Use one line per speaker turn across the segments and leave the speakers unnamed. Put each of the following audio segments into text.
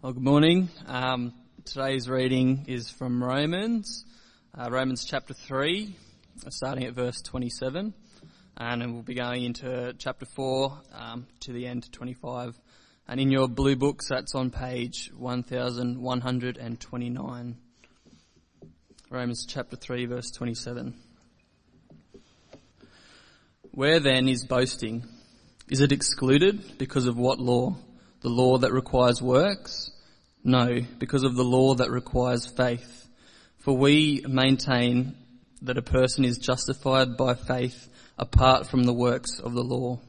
Well, good morning. Um, today's reading is from Romans, uh, Romans chapter 3, starting at verse 27, and we'll be going into chapter 4 um, to the end, 25. And in your blue books, that's on page 1129. Romans chapter 3, verse 27. Where then is boasting? Is it excluded because of what law? The law that requires works? No, because of the law that requires faith. For we maintain that a person is justified by faith apart from the works of the law.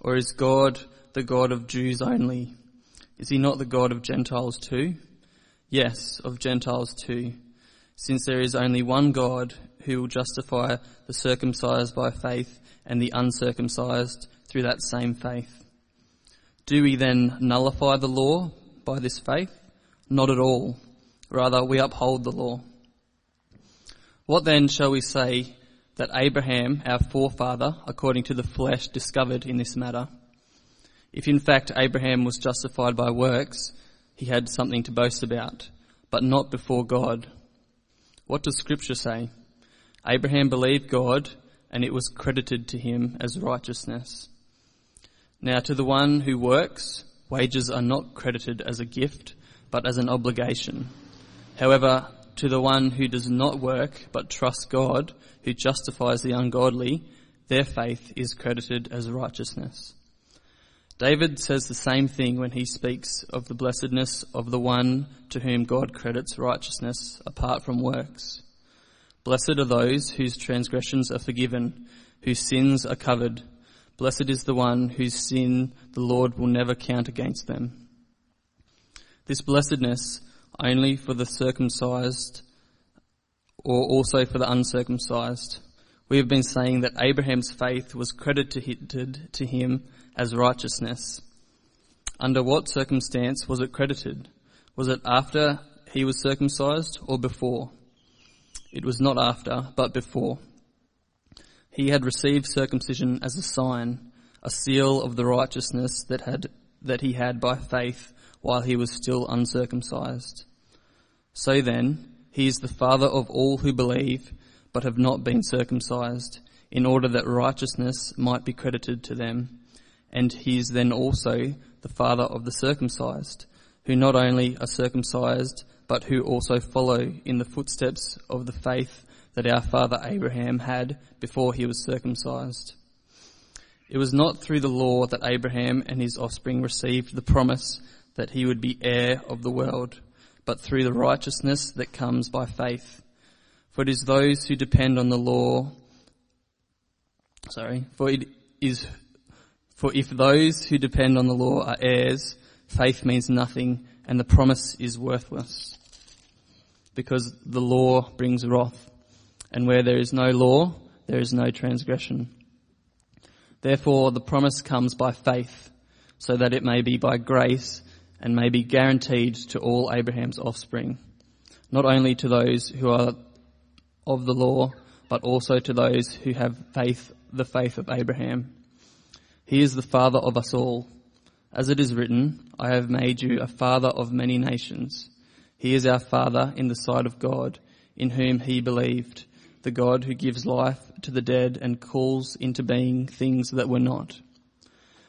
Or is God the God of Jews only? Is he not the God of Gentiles too? Yes, of Gentiles too. Since there is only one God who will justify the circumcised by faith and the uncircumcised through that same faith. Do we then nullify the law by this faith? Not at all. Rather, we uphold the law. What then shall we say that Abraham, our forefather, according to the flesh, discovered in this matter? If in fact Abraham was justified by works, he had something to boast about, but not before God. What does scripture say? Abraham believed God, and it was credited to him as righteousness. Now to the one who works, wages are not credited as a gift, but as an obligation. However, to the one who does not work, but trusts God, who justifies the ungodly, their faith is credited as righteousness. David says the same thing when he speaks of the blessedness of the one to whom God credits righteousness apart from works. Blessed are those whose transgressions are forgiven, whose sins are covered. Blessed is the one whose sin the Lord will never count against them. This blessedness only for the circumcised or also for the uncircumcised. We have been saying that Abraham's faith was credited to him as righteousness. Under what circumstance was it credited? Was it after he was circumcised or before? It was not after, but before. He had received circumcision as a sign, a seal of the righteousness that had, that he had by faith while he was still uncircumcised. So then, he is the father of all who believe, but have not been circumcised, in order that righteousness might be credited to them. And he is then also the father of the circumcised, who not only are circumcised, but who also follow in the footsteps of the faith that our father Abraham had before he was circumcised. It was not through the law that Abraham and his offspring received the promise that he would be heir of the world, but through the righteousness that comes by faith. For it is those who depend on the law, sorry, for it is, for if those who depend on the law are heirs, faith means nothing and the promise is worthless. Because the law brings wrath and where there is no law, there is no transgression. Therefore, the promise comes by faith, so that it may be by grace and may be guaranteed to all Abraham's offspring, not only to those who are of the law, but also to those who have faith, the faith of Abraham. He is the father of us all. As it is written, I have made you a father of many nations. He is our father in the sight of God, in whom he believed the God who gives life to the dead and calls into being things that were not.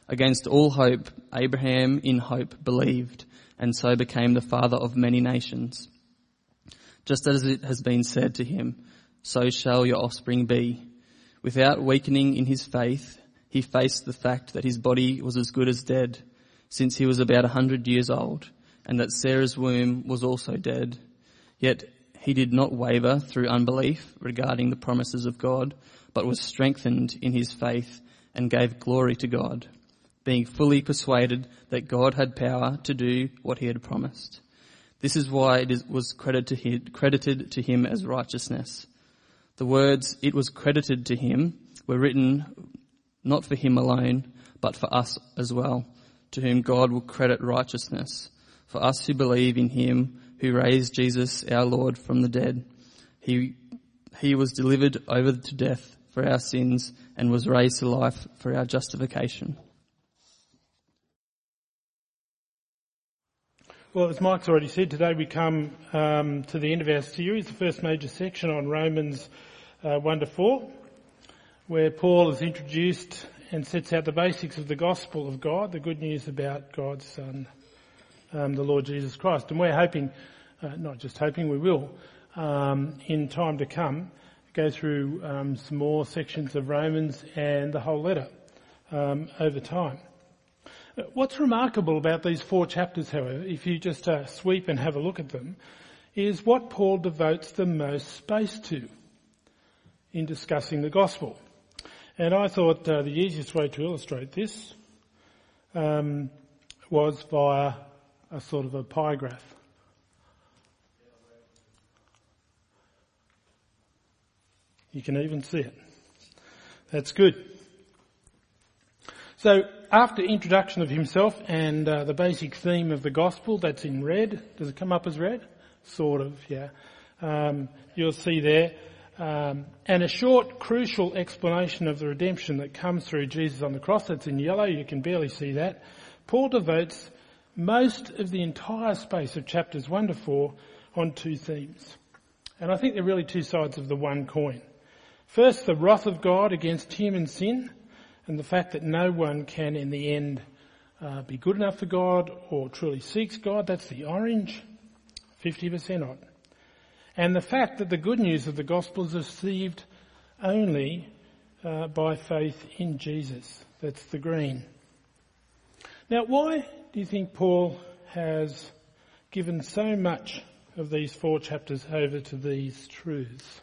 Against all hope, Abraham in hope believed and so became the father of many nations. Just as it has been said to him, so shall your offspring be. Without weakening in his faith, he faced the fact that his body was as good as dead, since he was about a hundred years old, and that Sarah's womb was also dead. Yet he did not waver through unbelief regarding the promises of God, but was strengthened in his faith and gave glory to God, being fully persuaded that God had power to do what he had promised. This is why it was credited to him as righteousness. The words, it was credited to him, were written not for him alone, but for us as well, to whom God will credit righteousness, for us who believe in him who raised Jesus, our Lord, from the dead. He, he was delivered over to death for our sins and was raised to life for our justification.
Well, as Mike's already said, today we come um, to the end of our series, the first major section on Romans uh, 1 to 4, where Paul is introduced and sets out the basics of the gospel of God, the good news about God's Son, um, the Lord Jesus Christ. And we're hoping, uh, not just hoping, we will, um, in time to come, go through um, some more sections of Romans and the whole letter um, over time. What's remarkable about these four chapters, however, if you just uh, sweep and have a look at them, is what Paul devotes the most space to in discussing the gospel. And I thought uh, the easiest way to illustrate this um, was via a sort of a pie graph. You can even see it. That's good. So after introduction of himself and uh, the basic theme of the gospel, that's in red. Does it come up as red? Sort of, yeah. Um, you'll see there. Um, and a short, crucial explanation of the redemption that comes through Jesus on the cross. That's in yellow. You can barely see that. Paul devotes most of the entire space of chapters one to four on two themes. And I think they're really two sides of the one coin. First, the wrath of God against human sin and the fact that no one can in the end uh, be good enough for God or truly seeks God, that's the orange, 50% on. And the fact that the good news of the gospel is received only uh, by faith in Jesus, that's the green. Now why do you think Paul has given so much of these four chapters over to these truths?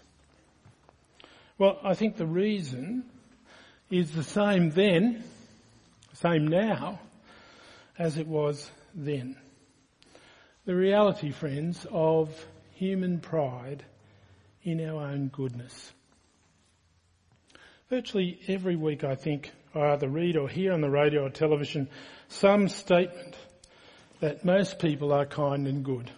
Well, I think the reason is the same then, same now, as it was then. The reality, friends, of human pride in our own goodness. Virtually every week, I think, I either read or hear on the radio or television some statement that most people are kind and good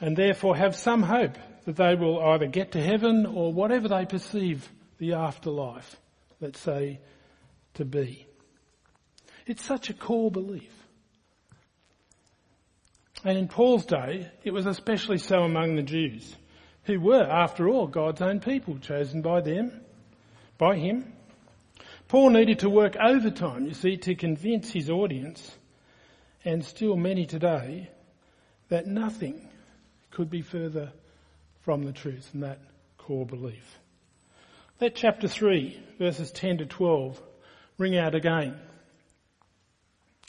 and therefore have some hope that they will either get to heaven or whatever they perceive the afterlife let's say, to be. It's such a core belief. And in Paul's day, it was especially so among the Jews, who were, after all, God's own people, chosen by them, by him. Paul needed to work overtime, you see, to convince his audience, and still many today, that nothing could be further from the truth than that core belief. Let chapter 3, verses 10 to 12 ring out again.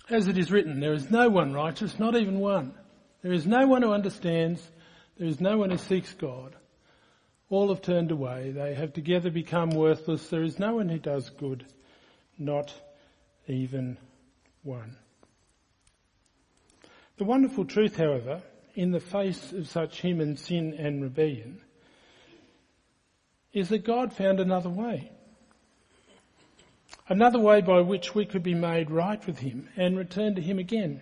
As it is written, there is no one righteous, not even one. There is no one who understands. There is no one who seeks God. All have turned away. They have together become worthless. There is no one who does good, not even one. The wonderful truth, however, in the face of such human sin and rebellion, is that God found another way. Another way by which we could be made right with Him and return to Him again.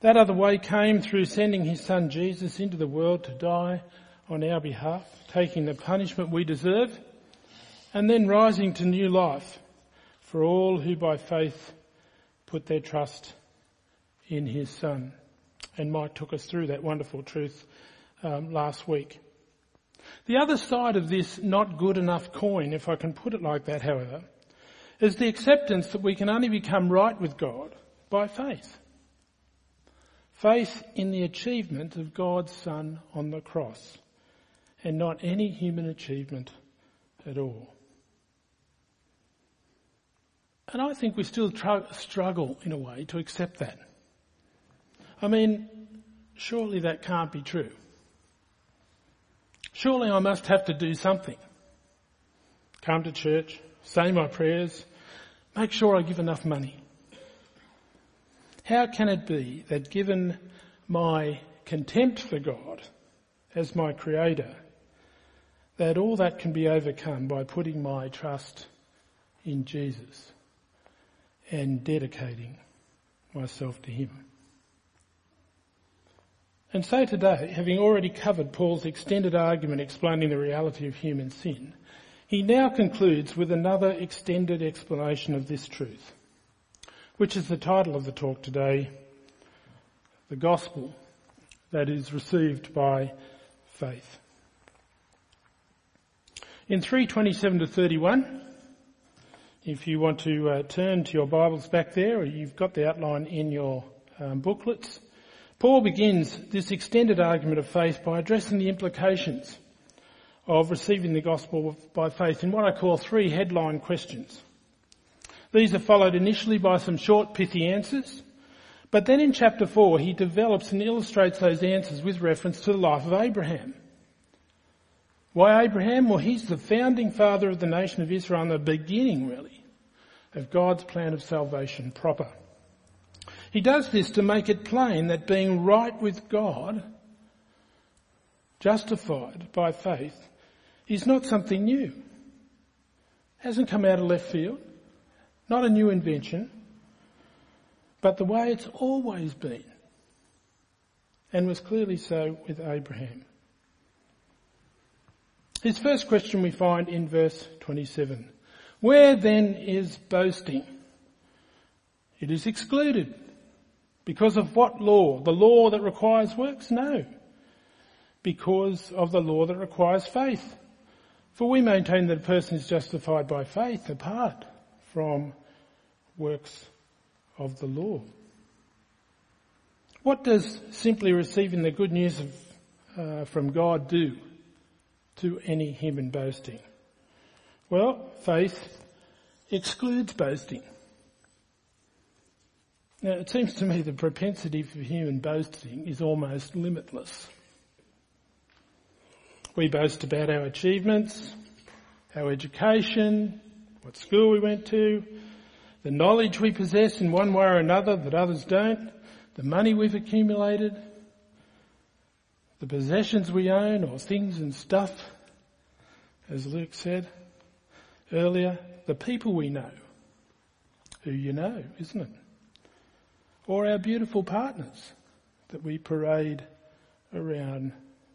That other way came through sending His Son Jesus into the world to die on our behalf, taking the punishment we deserve, and then rising to new life for all who by faith put their trust in His Son. And Mike took us through that wonderful truth um, last week. The other side of this not good enough coin, if I can put it like that, however, is the acceptance that we can only become right with God by faith. Faith in the achievement of God's Son on the cross and not any human achievement at all. And I think we still tr- struggle in a way to accept that. I mean, surely that can't be true. Surely I must have to do something. Come to church, say my prayers, make sure I give enough money. How can it be that given my contempt for God as my creator, that all that can be overcome by putting my trust in Jesus and dedicating myself to Him? And so today, having already covered Paul's extended argument explaining the reality of human sin, he now concludes with another extended explanation of this truth, which is the title of the talk today, the gospel that is received by faith. In 327 to 31, if you want to uh, turn to your Bibles back there, or you've got the outline in your um, booklets, Paul begins this extended argument of faith by addressing the implications of receiving the gospel by faith in what I call three headline questions. These are followed initially by some short pithy answers, but then in chapter 4 he develops and illustrates those answers with reference to the life of Abraham. Why Abraham? Well, he's the founding father of the nation of Israel and the beginning, really, of God's plan of salvation proper. He does this to make it plain that being right with God, justified by faith, is not something new. It Hasn't come out of left field. Not a new invention. But the way it's always been. And was clearly so with Abraham. His first question we find in verse 27. Where then is boasting? It is excluded. Because of what law? The law that requires works? No. Because of the law that requires faith. For we maintain that a person is justified by faith apart from works of the law. What does simply receiving the good news of, uh, from God do? To any human boasting? Well, faith excludes boasting. Now, it seems to me the propensity for human boasting is almost limitless. We boast about our achievements, our education, what school we went to, the knowledge we possess in one way or another that others don't, the money we've accumulated, the possessions we own or things and stuff, as Luke said earlier, the people we know, who you know, isn't it? Or our beautiful partners that we parade around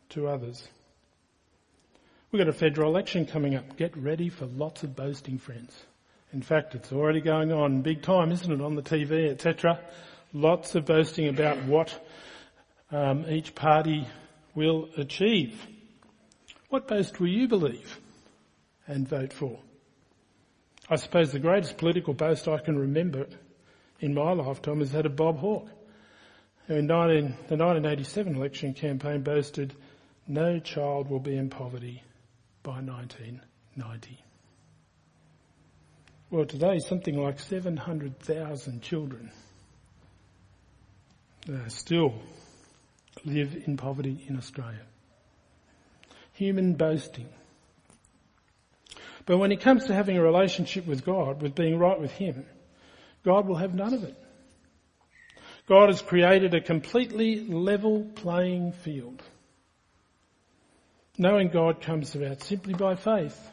to others. We've got a federal election coming up. Get ready for lots of boasting, friends. In fact, it's already going on big time, isn't it, on the TV, etc. Lots of boasting about what um, each party will achieve. What boast will you believe and vote for? I suppose the greatest political boast I can remember in my lifetime is that of Bob Hawke, who in 19, the 1987 election campaign boasted, no child will be in poverty by 1990. Well, today something like 700,000 children are still live in poverty in Australia. Human boasting. But when it comes to having a relationship with God, with being right with Him, God will have none of it. God has created a completely level playing field. Knowing God comes about simply by faith.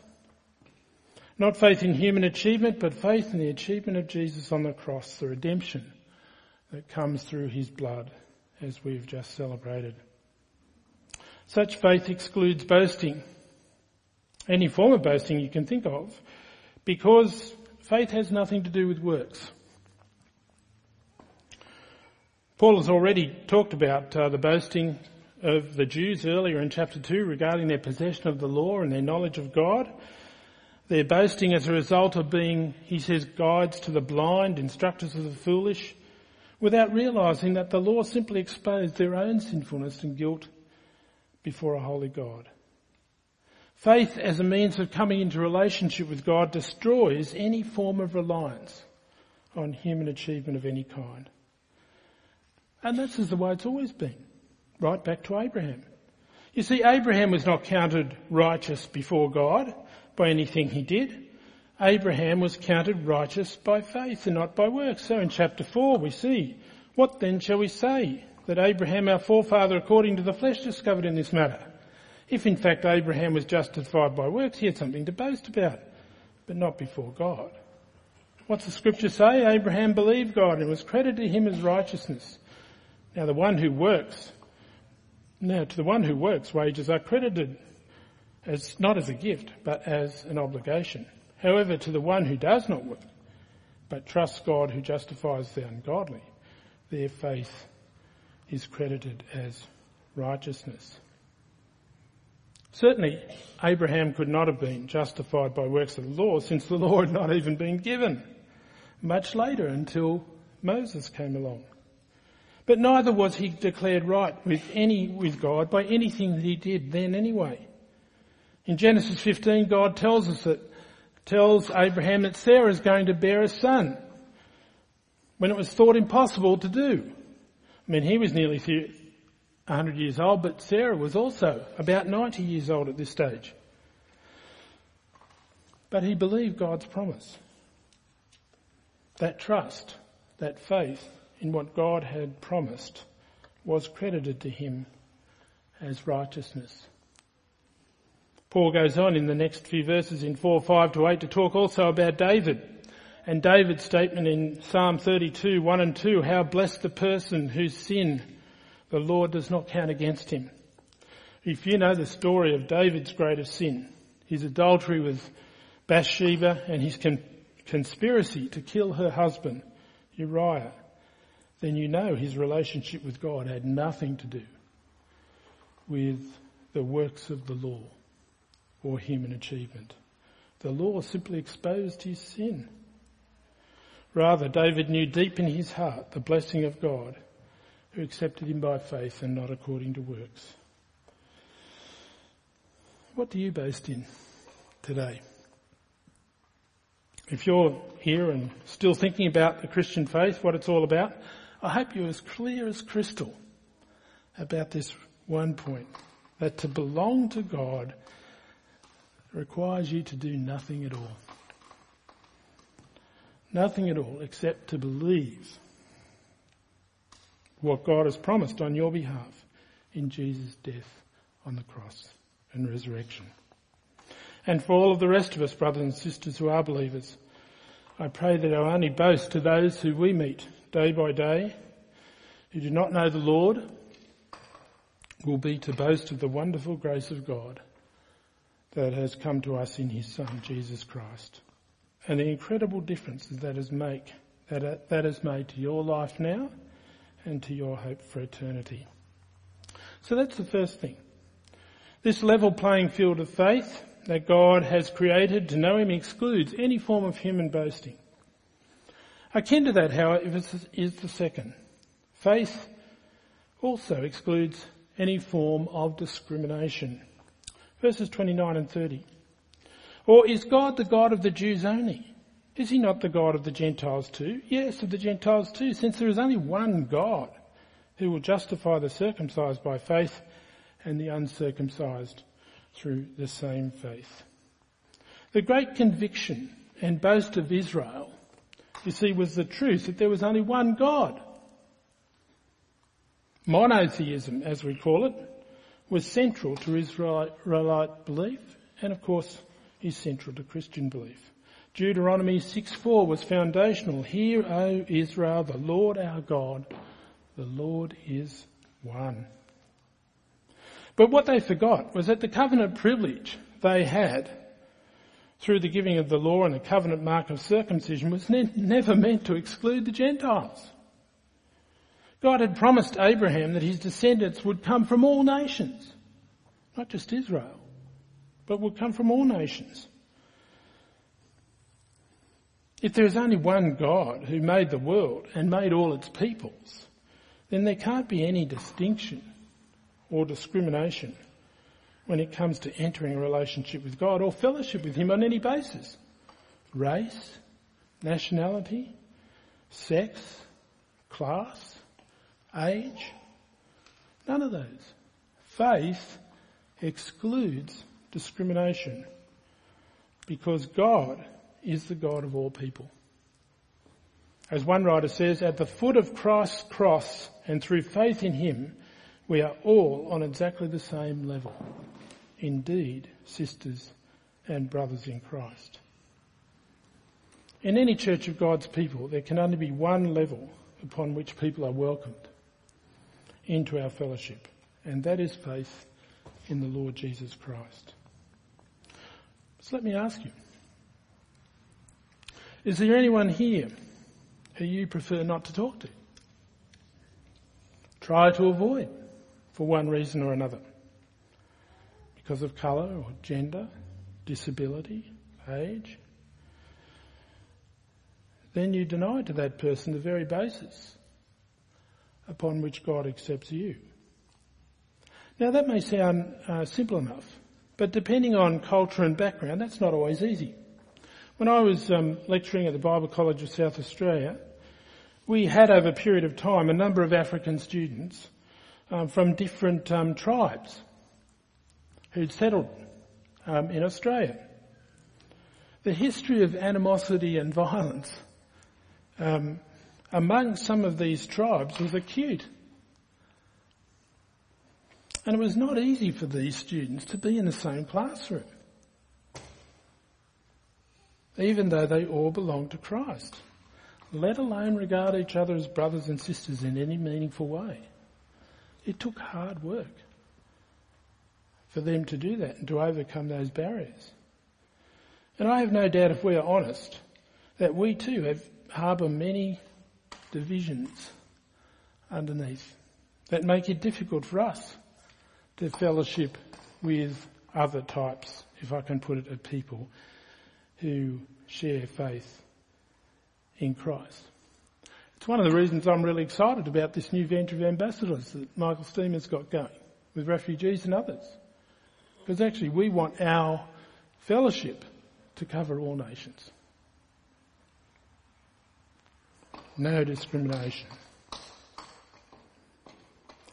Not faith in human achievement, but faith in the achievement of Jesus on the cross, the redemption that comes through his blood, as we've just celebrated. Such faith excludes boasting, any form of boasting you can think of, because faith has nothing to do with works. Paul has already talked about uh, the boasting of the Jews earlier in chapter 2 regarding their possession of the law and their knowledge of God. They're boasting as a result of being, he says, guides to the blind, instructors of the foolish, without realizing that the law simply exposed their own sinfulness and guilt before a holy God. Faith as a means of coming into relationship with God destroys any form of reliance on human achievement of any kind. And that's the way it's always been. Right back to Abraham. You see, Abraham was not counted righteous before God by anything he did. Abraham was counted righteous by faith and not by works. So in chapter 4 we see, what then shall we say? That Abraham, our forefather according to the flesh, discovered in this matter. If in fact Abraham was justified by works, he had something to boast about, but not before God. What's the scripture say? Abraham believed God and was credited to him as righteousness. Now the one who works, now to the one who works, wages are credited as not as a gift, but as an obligation. However, to the one who does not work, but trusts God who justifies the ungodly, their faith is credited as righteousness. Certainly, Abraham could not have been justified by works of the law since the law had not even been given, much later until Moses came along. But neither was he declared right with any, with God by anything that he did then anyway. In Genesis 15, God tells us that, tells Abraham that Sarah is going to bear a son when it was thought impossible to do. I mean, he was nearly 100 years old, but Sarah was also about 90 years old at this stage. But he believed God's promise. That trust, that faith in what God had promised was credited to him as righteousness. Paul goes on in the next few verses in 4, 5 to 8 to talk also about David and David's statement in Psalm 32, 1 and 2, how blessed the person whose sin the Lord does not count against him. If you know the story of David's greatest sin, his adultery with Bathsheba and his con- conspiracy to kill her husband, Uriah, then you know his relationship with God had nothing to do with the works of the law or human achievement. The law simply exposed his sin. Rather, David knew deep in his heart the blessing of God who accepted him by faith and not according to works. What do you boast in today? If you're here and still thinking about the Christian faith, what it's all about, I hope you're as clear as crystal about this one point, that to belong to God requires you to do nothing at all. Nothing at all except to believe what God has promised on your behalf in Jesus' death on the cross and resurrection. And for all of the rest of us, brothers and sisters who are believers, I pray that our only boast to those who we meet day by day, who do not know the Lord, will be to boast of the wonderful grace of God that has come to us in His Son, Jesus Christ. And the incredible difference that has make, that, uh, that has made to your life now and to your hope for eternity. So that's the first thing. This level playing field of faith that God has created to know Him excludes any form of human boasting. Akin to that, however, is the second. Faith also excludes any form of discrimination. Verses 29 and 30. Or is God the God of the Jews only? Is he not the God of the Gentiles too? Yes, of the Gentiles too, since there is only one God who will justify the circumcised by faith and the uncircumcised through the same faith. The great conviction and boast of Israel, you see, was the truth that there was only one God. Monotheism, as we call it, was central to Israelite belief and of course is central to Christian belief. Deuteronomy 6.4 was foundational. Hear, O Israel, the Lord our God, the Lord is one. But what they forgot was that the covenant privilege they had through the giving of the law and the covenant mark of circumcision was ne- never meant to exclude the Gentiles. God had promised Abraham that his descendants would come from all nations, not just Israel, but would come from all nations. If there is only one God who made the world and made all its peoples, then there can't be any distinction or discrimination when it comes to entering a relationship with God or fellowship with Him on any basis. Race, nationality, sex, class, age, none of those. Faith excludes discrimination because God is the God of all people. As one writer says, at the foot of Christ's cross and through faith in Him, we are all on exactly the same level. Indeed, sisters and brothers in Christ. In any church of God's people, there can only be one level upon which people are welcomed into our fellowship, and that is faith in the Lord Jesus Christ. So let me ask you, is there anyone here who you prefer not to talk to? try to avoid for one reason or another. Because of colour or gender, disability, age. Then you deny to that person the very basis upon which God accepts you. Now that may sound uh, simple enough, but depending on culture and background, that's not always easy. When I was um, lecturing at the Bible College of South Australia, we had over a period of time a number of African students um, from different um, tribes who'd settled um, in Australia. The history of animosity and violence um, among some of these tribes was acute. And it was not easy for these students to be in the same classroom, even though they all belonged to Christ, let alone regard each other as brothers and sisters in any meaningful way. It took hard work for them to do that and to overcome those barriers. And I have no doubt if we are honest that we too have harbour many divisions underneath that make it difficult for us to fellowship with other types, if I can put it, of people who share faith in Christ. It's one of the reasons I'm really excited about this new venture of ambassadors that Michael Steemer's got going with refugees and others. Because actually we want our fellowship to cover all nations. No discrimination.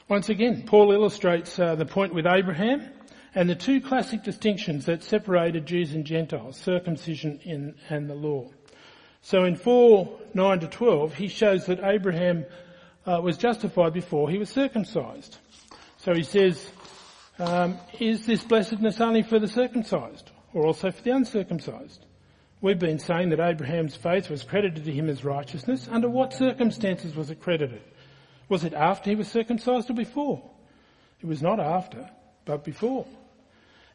Once again, Paul illustrates uh, the point with Abraham and the two classic distinctions that separated Jews and Gentiles, circumcision in, and the law. So in 4, 9 to 12, he shows that Abraham uh, was justified before he was circumcised. So he says, um, is this blessedness only for the circumcised or also for the uncircumcised? We've been saying that Abraham's faith was credited to him as righteousness. Under what circumstances was it credited? Was it after he was circumcised or before? It was not after, but before.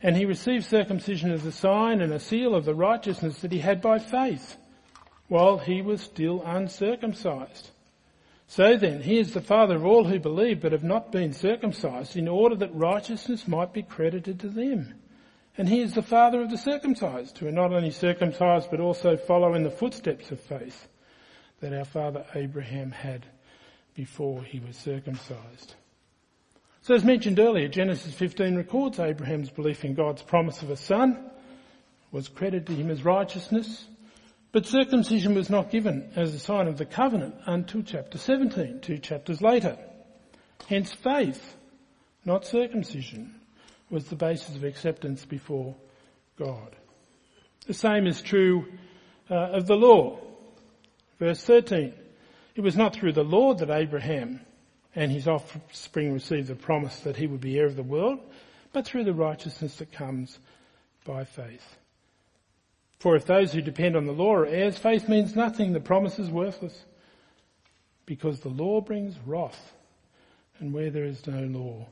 And he received circumcision as a sign and a seal of the righteousness that he had by faith, while he was still uncircumcised. So then, he is the father of all who believe but have not been circumcised, in order that righteousness might be credited to them. And he is the father of the circumcised, who are not only circumcised but also follow in the footsteps of faith that our father Abraham had before he was circumcised. So as mentioned earlier, Genesis 15 records Abraham's belief in God's promise of a son was credited to him as righteousness, but circumcision was not given as a sign of the covenant until chapter 17, two chapters later. Hence faith, not circumcision, was the basis of acceptance before God. The same is true uh, of the law. Verse 13. It was not through the law that Abraham and his offspring received the promise that he would be heir of the world, but through the righteousness that comes by faith. For if those who depend on the law are heirs, faith means nothing. The promise is worthless. Because the law brings wrath. And where there is no law,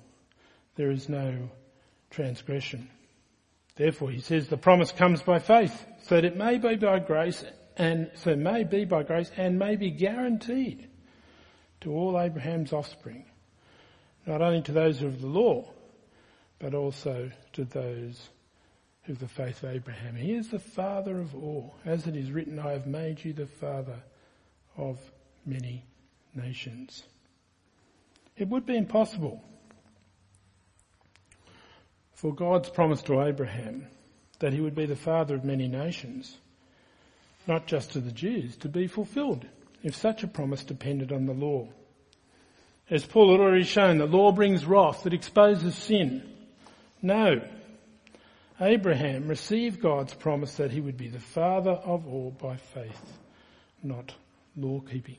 there is no transgression. Therefore, he says the promise comes by faith, so that it may be by grace and so may be by grace and may be guaranteed to all Abraham's offspring, not only to those of the law, but also to those of the faith of Abraham. He is the father of all. As it is written, I have made you the father of many nations. It would be impossible for God's promise to Abraham that he would be the father of many nations not just to the Jews, to be fulfilled if such a promise depended on the law. As Paul had already shown, the law brings wrath that exposes sin. No. Abraham received God's promise that he would be the father of all by faith, not law keeping.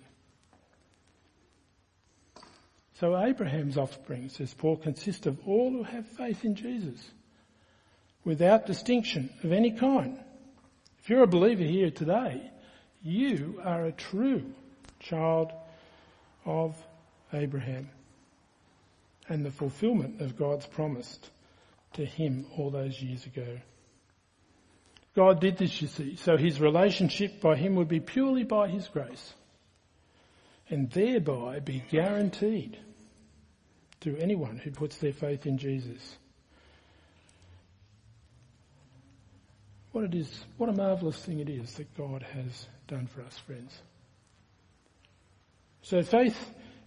So Abraham's offspring, says Paul, consist of all who have faith in Jesus, without distinction of any kind. If you're a believer here today, you are a true child of Abraham and the fulfillment of God's promise to him all those years ago. God did this, you see, so his relationship by him would be purely by his grace and thereby be guaranteed to anyone who puts their faith in Jesus. What it is, what a marvellous thing it is that God has done for us, friends. So faith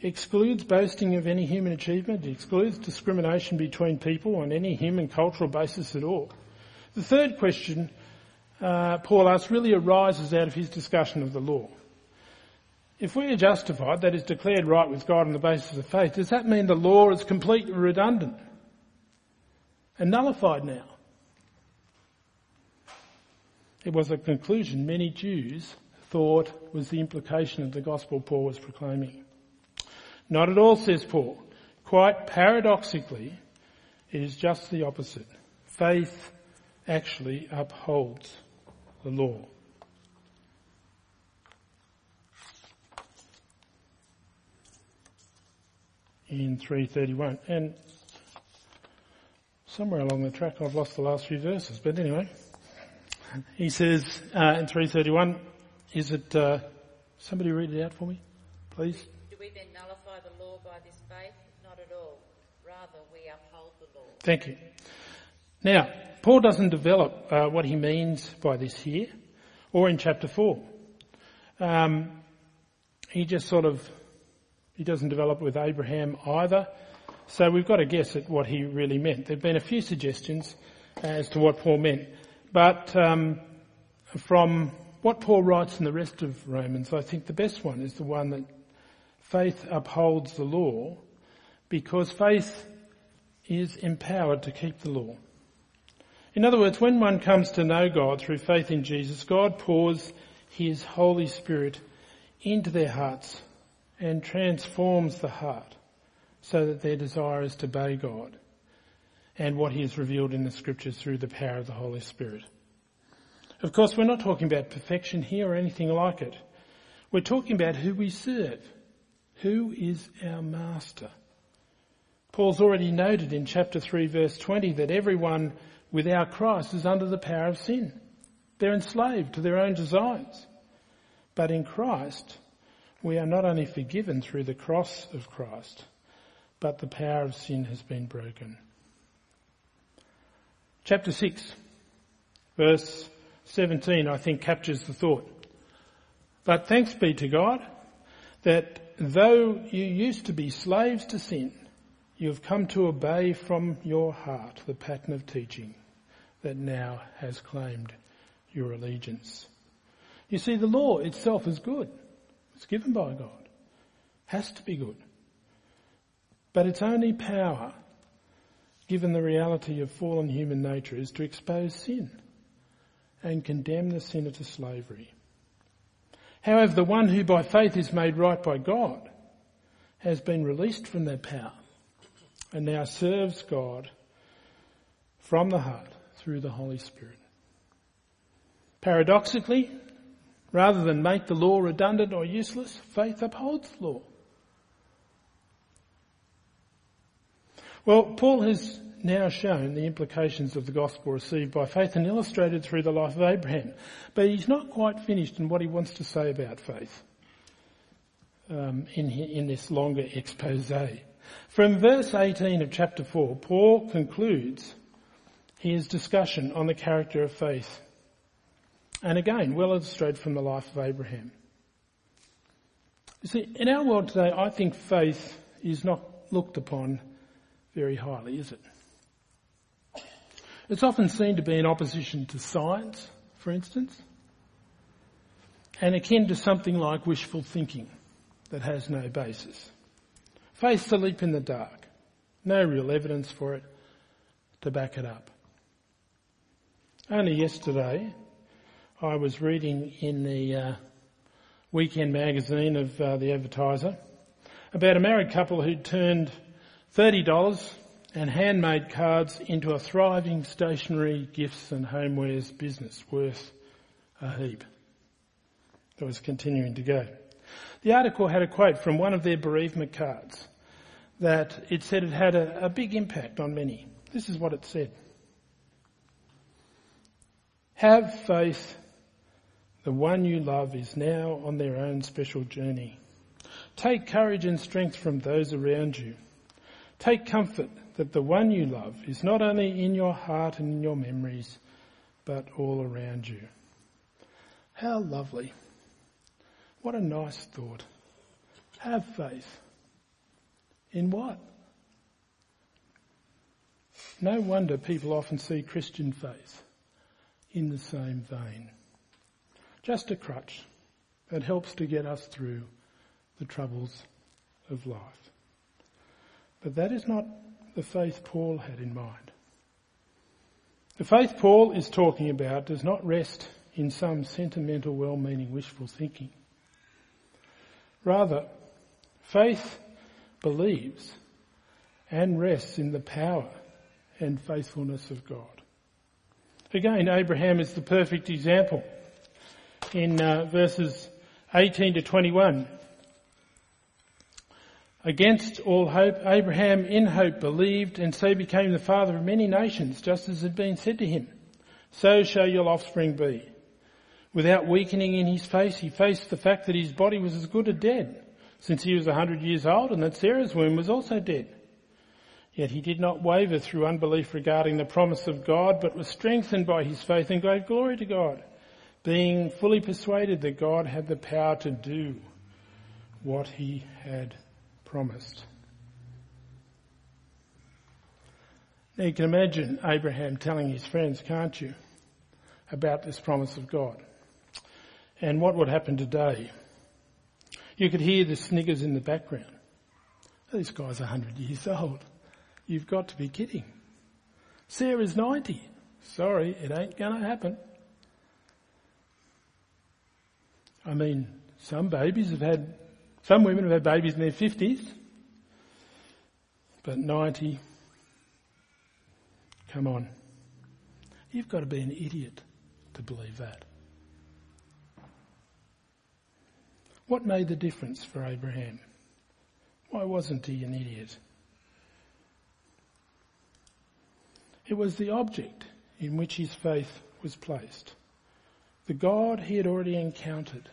excludes boasting of any human achievement. It excludes discrimination between people on any human cultural basis at all. The third question uh, Paul asks really arises out of his discussion of the law. If we are justified, that is declared right with God on the basis of faith, does that mean the law is completely redundant and nullified now? It was a conclusion many Jews thought was the implication of the gospel Paul was proclaiming. Not at all, says Paul. Quite paradoxically, it is just the opposite. Faith actually upholds the law. In 331. And somewhere along the track I've lost the last few verses, but anyway. He says uh, in 331, is it, uh, somebody read it out for me, please?
Do we then nullify the law by this faith? Not at all. Rather, we uphold the law.
Thank you. Now, Paul doesn't develop uh, what he means by this here, or in chapter 4. Um, he just sort of, he doesn't develop with Abraham either. So we've got to guess at what he really meant. There have been a few suggestions as to what Paul meant. But um, from what Paul writes in the rest of Romans, I think the best one is the one that faith upholds the law because faith is empowered to keep the law. In other words, when one comes to know God through faith in Jesus, God pours His Holy Spirit into their hearts and transforms the heart so that their desire is to obey God and what He has revealed in the scriptures through the power of the Holy Spirit. Of course, we're not talking about perfection here or anything like it. We're talking about who we serve. Who is our master? Paul's already noted in chapter 3 verse 20 that everyone without Christ is under the power of sin. They're enslaved to their own desires. But in Christ, we are not only forgiven through the cross of Christ, but the power of sin has been broken. Chapter 6, verse 17, I think captures the thought. But thanks be to God that though you used to be slaves to sin, you have come to obey from your heart the pattern of teaching that now has claimed your allegiance. You see, the law itself is good. It's given by God. Has to be good. But its only power, given the reality of fallen human nature, is to expose sin and condemn the sinner to slavery. However, the one who by faith is made right by God has been released from that power and now serves God from the heart through the Holy Spirit. Paradoxically, rather than make the law redundant or useless, faith upholds the law. Well, Paul has now shown the implications of the gospel received by faith and illustrated through the life of Abraham. But he's not quite finished in what he wants to say about faith um, in, in this longer expose. From verse 18 of chapter 4, Paul concludes his discussion on the character of faith. And again, well illustrated from the life of Abraham. You see, in our world today, I think faith is not looked upon very highly, is it? It's often seen to be in opposition to science, for instance, and akin to something like wishful thinking that has no basis. Faith's a leap in the dark. No real evidence for it to back it up. Only yesterday, I was reading in the uh, weekend magazine of uh, the Advertiser about a married couple who'd turned $30 and handmade cards into a thriving stationery, gifts and homewares business worth a heap. That was continuing to go. The article had a quote from one of their bereavement cards that it said it had a, a big impact on many. This is what it said. Have faith. The one you love is now on their own special journey. Take courage and strength from those around you. Take comfort that the one you love is not only in your heart and in your memories, but all around you. How lovely. What a nice thought. Have faith. In what? No wonder people often see Christian faith in the same vein. Just a crutch that helps to get us through the troubles of life. But that is not the faith Paul had in mind. The faith Paul is talking about does not rest in some sentimental, well-meaning, wishful thinking. Rather, faith believes and rests in the power and faithfulness of God. Again, Abraham is the perfect example. In uh, verses 18 to 21, Against all hope, Abraham in hope believed and so became the father of many nations, just as had been said to him. So shall your offspring be. Without weakening in his face, he faced the fact that his body was as good as dead, since he was a hundred years old and that Sarah's womb was also dead. Yet he did not waver through unbelief regarding the promise of God, but was strengthened by his faith and gave glory to God, being fully persuaded that God had the power to do what he had promised. Now you can imagine Abraham telling his friends, can't you, about this promise of God. And what would happen today? You could hear the sniggers in the background. This guy's a hundred years old. You've got to be kidding. Sarah's 90. Sorry, it ain't gonna happen. I mean, some babies have had some women have had babies in their 50s, but 90, come on. You've got to be an idiot to believe that. What made the difference for Abraham? Why wasn't he an idiot? It was the object in which his faith was placed. The God he had already encountered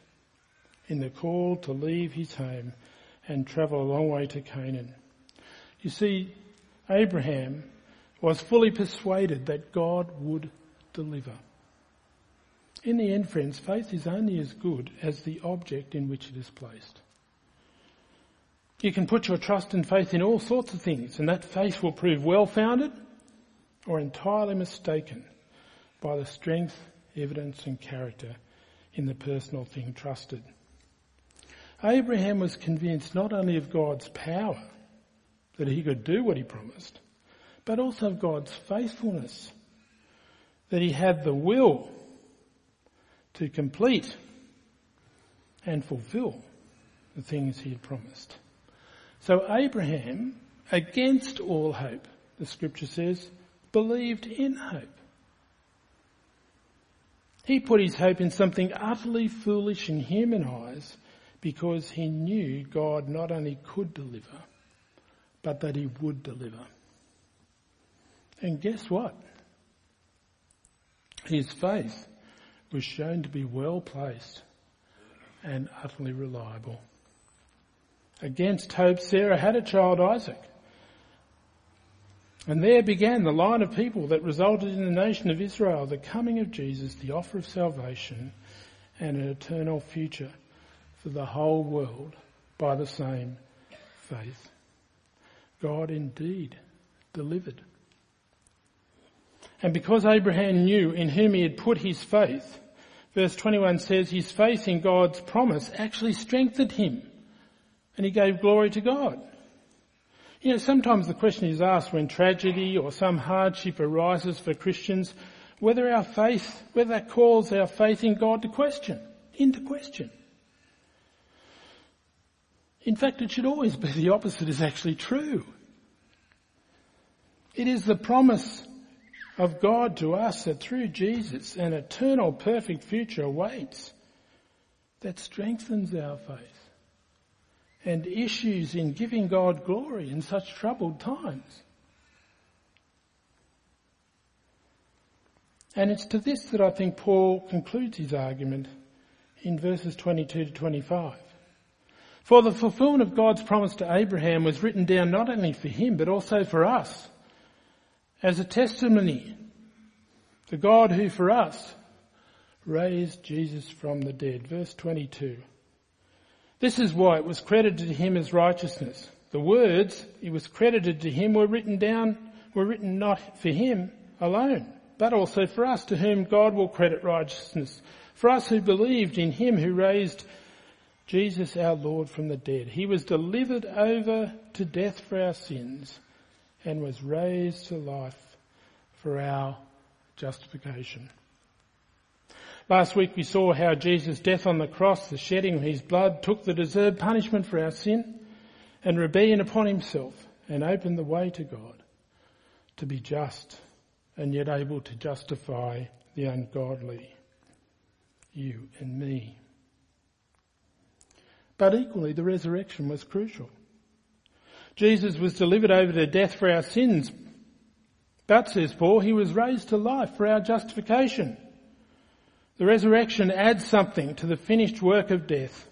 in the call to leave his home and travel a long way to Canaan. You see, Abraham was fully persuaded that God would deliver. In the end, friends, faith is only as good as the object in which it is placed. You can put your trust and faith in all sorts of things, and that faith will prove well founded or entirely mistaken by the strength, evidence, and character in the personal thing trusted. Abraham was convinced not only of God's power, that he could do what he promised, but also of God's faithfulness, that he had the will to complete and fulfill the things he had promised. So Abraham, against all hope, the scripture says, believed in hope. He put his hope in something utterly foolish in human eyes because he knew God not only could deliver, but that he would deliver. And guess what? His faith was shown to be well placed and utterly reliable. Against hope, Sarah had a child, Isaac. And there began the line of people that resulted in the nation of Israel, the coming of Jesus, the offer of salvation, and an eternal future for the whole world by the same faith. God indeed delivered. And because Abraham knew in whom he had put his faith, verse 21 says his faith in God's promise actually strengthened him and he gave glory to God. You know, sometimes the question is asked when tragedy or some hardship arises for Christians, whether our faith, whether that calls our faith in God to question, into question. In fact, it should always be the opposite is actually true. It is the promise of God to us that through Jesus an eternal perfect future awaits that strengthens our faith and issues in giving God glory in such troubled times. And it's to this that I think Paul concludes his argument in verses 22 to 25. For the fulfillment of God's promise to Abraham was written down not only for him, but also for us as a testimony. The God who for us raised Jesus from the dead. Verse 22. This is why it was credited to him as righteousness. The words it was credited to him were written down, were written not for him alone, but also for us to whom God will credit righteousness. For us who believed in him who raised Jesus our Lord from the dead. He was delivered over to death for our sins and was raised to life for our justification. Last week we saw how Jesus' death on the cross, the shedding of his blood, took the deserved punishment for our sin and rebellion upon himself and opened the way to God to be just and yet able to justify the ungodly, you and me. But equally, the resurrection was crucial. Jesus was delivered over to death for our sins, but, says Paul, he was raised to life for our justification. The resurrection adds something to the finished work of death,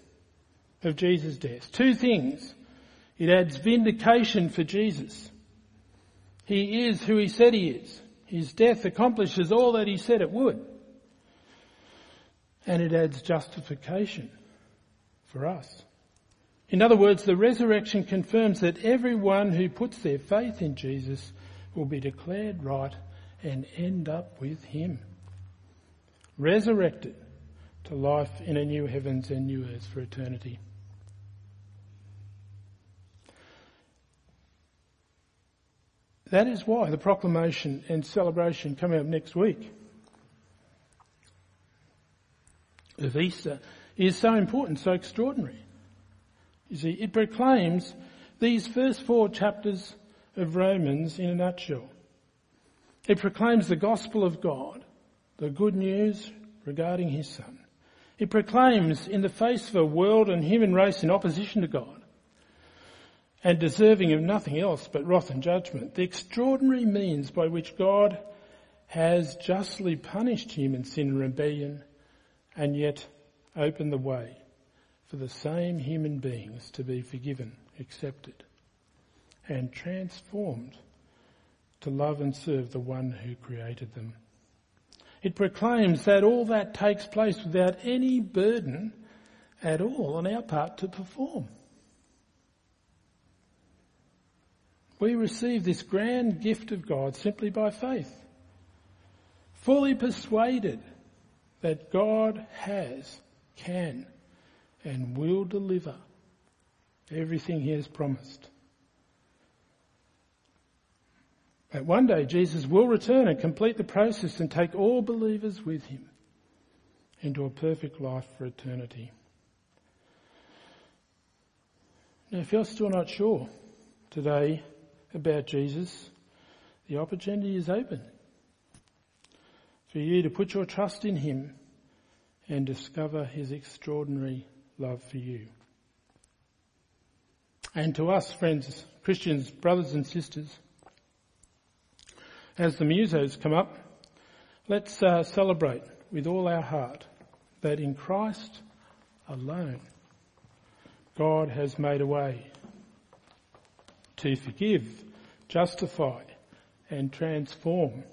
of Jesus' death. Two things. It adds vindication for Jesus. He is who he said he is. His death accomplishes all that he said it would. And it adds justification for us. In other words, the resurrection confirms that everyone who puts their faith in Jesus will be declared right and end up with him resurrected to life in a new heavens and new earth for eternity. That is why the proclamation and celebration coming up next week of Easter is so important, so extraordinary. You see, it proclaims these first four chapters of Romans in a nutshell. It proclaims the gospel of God the good news regarding his son. It proclaims in the face of a world and human race in opposition to God and deserving of nothing else but wrath and judgment, the extraordinary means by which God has justly punished human sin and rebellion and yet opened the way for the same human beings to be forgiven, accepted and transformed to love and serve the one who created them. It proclaims that all that takes place without any burden at all on our part to perform. We receive this grand gift of God simply by faith, fully persuaded that God has, can, and will deliver everything He has promised. That one day Jesus will return and complete the process and take all believers with him into a perfect life for eternity. Now, if you're still not sure today about Jesus, the opportunity is open for you to put your trust in him and discover his extraordinary love for you. And to us, friends, Christians, brothers and sisters, as the musos come up, let's uh, celebrate with all our heart that in Christ alone God has made a way to forgive, justify and transform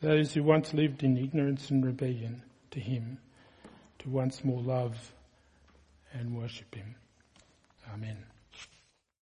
those who once lived in ignorance and rebellion to Him to once more love and worship Him. Amen.